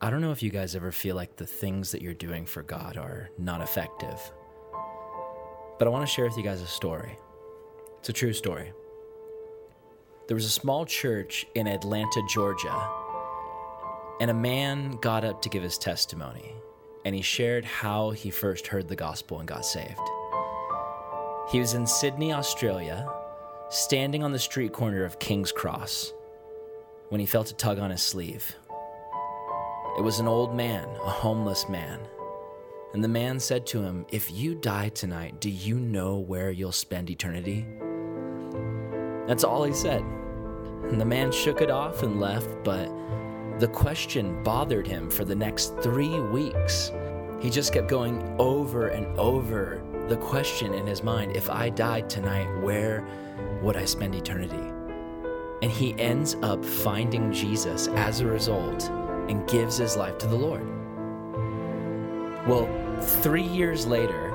I don't know if you guys ever feel like the things that you're doing for God are not effective. But I want to share with you guys a story. It's a true story. There was a small church in Atlanta, Georgia, and a man got up to give his testimony, and he shared how he first heard the gospel and got saved. He was in Sydney, Australia, standing on the street corner of King's Cross when he felt a tug on his sleeve. It was an old man, a homeless man. And the man said to him, If you die tonight, do you know where you'll spend eternity? That's all he said. And the man shook it off and left, but the question bothered him for the next three weeks. He just kept going over and over the question in his mind if I died tonight, where would I spend eternity? And he ends up finding Jesus as a result and gives his life to the Lord. Well, three years later,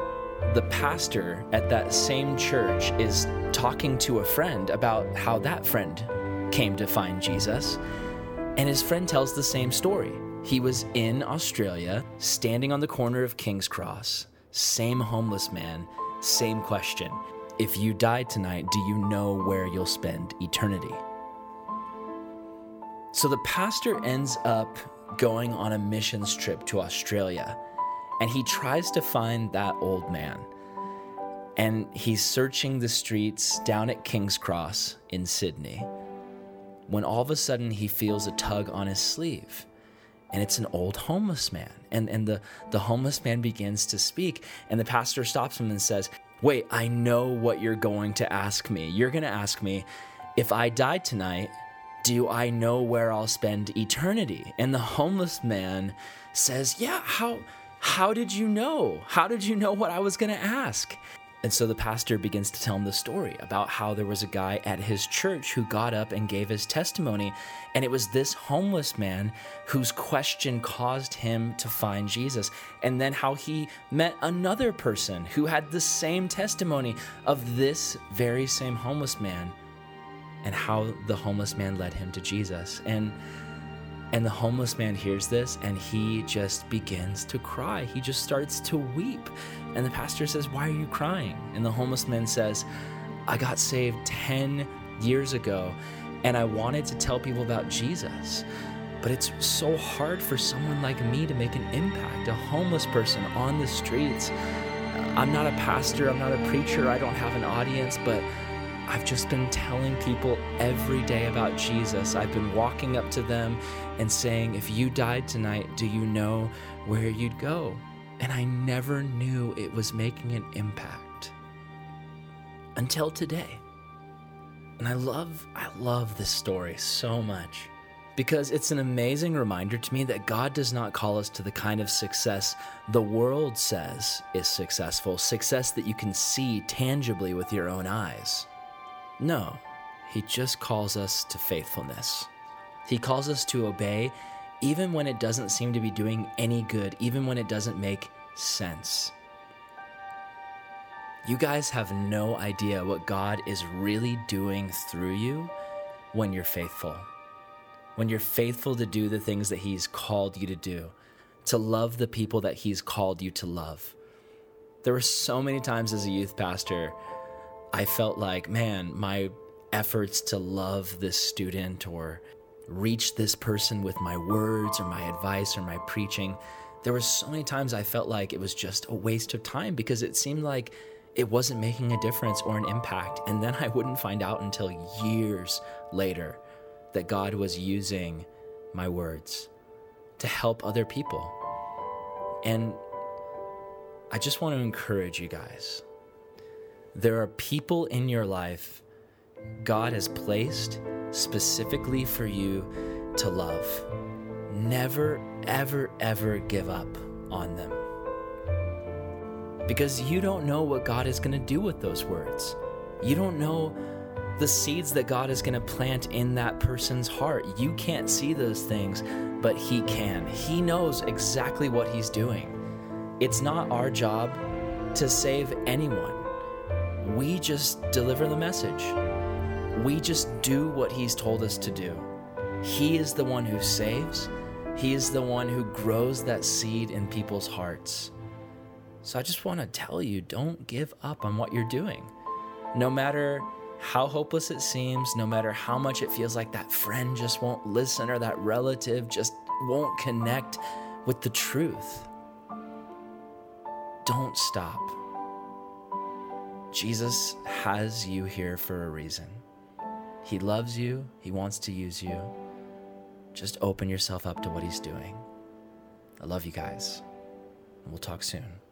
the pastor at that same church is talking to a friend about how that friend came to find Jesus. And his friend tells the same story. He was in Australia, standing on the corner of King's Cross, same homeless man, same question. If you die tonight, do you know where you'll spend eternity? So the pastor ends up going on a missions trip to Australia and he tries to find that old man. And he's searching the streets down at King's Cross in Sydney when all of a sudden he feels a tug on his sleeve. And it's an old homeless man. And, and the, the homeless man begins to speak. And the pastor stops him and says, Wait, I know what you're going to ask me. You're going to ask me, if I die tonight, do I know where I'll spend eternity? And the homeless man says, Yeah, how how did you know? How did you know what I was going to ask? And so the pastor begins to tell him the story about how there was a guy at his church who got up and gave his testimony. And it was this homeless man whose question caused him to find Jesus. And then how he met another person who had the same testimony of this very same homeless man and how the homeless man led him to Jesus. And and the homeless man hears this and he just begins to cry. He just starts to weep. And the pastor says, Why are you crying? And the homeless man says, I got saved 10 years ago and I wanted to tell people about Jesus. But it's so hard for someone like me to make an impact, a homeless person on the streets. I'm not a pastor, I'm not a preacher, I don't have an audience, but I've just been telling people every day about Jesus. I've been walking up to them and saying, If you died tonight, do you know where you'd go? And I never knew it was making an impact until today. And I love, I love this story so much because it's an amazing reminder to me that God does not call us to the kind of success the world says is successful, success that you can see tangibly with your own eyes. No, He just calls us to faithfulness. He calls us to obey even when it doesn't seem to be doing any good, even when it doesn't make sense. You guys have no idea what God is really doing through you when you're faithful. When you're faithful to do the things that He's called you to do, to love the people that He's called you to love. There were so many times as a youth pastor I felt like, man, my efforts to love this student or reach this person with my words or my advice or my preaching, there were so many times I felt like it was just a waste of time because it seemed like it wasn't making a difference or an impact. And then I wouldn't find out until years later that God was using my words to help other people. And I just want to encourage you guys there are people in your life God has placed specifically for you to love. Never, ever, ever give up on them. Because you don't know what God is going to do with those words. You don't know the seeds that God is going to plant in that person's heart. You can't see those things, but He can. He knows exactly what He's doing. It's not our job to save anyone we just deliver the message. We just do what He's told us to do. He is the one who saves, He is the one who grows that seed in people's hearts. So I just want to tell you don't give up on what you're doing. No matter how hopeless it seems, no matter how much it feels like that friend just won't listen or that relative just won't connect with the truth, don't stop. Jesus has you here for a reason. He loves you, He wants to use you. Just open yourself up to what He's doing. I love you guys. and We'll talk soon.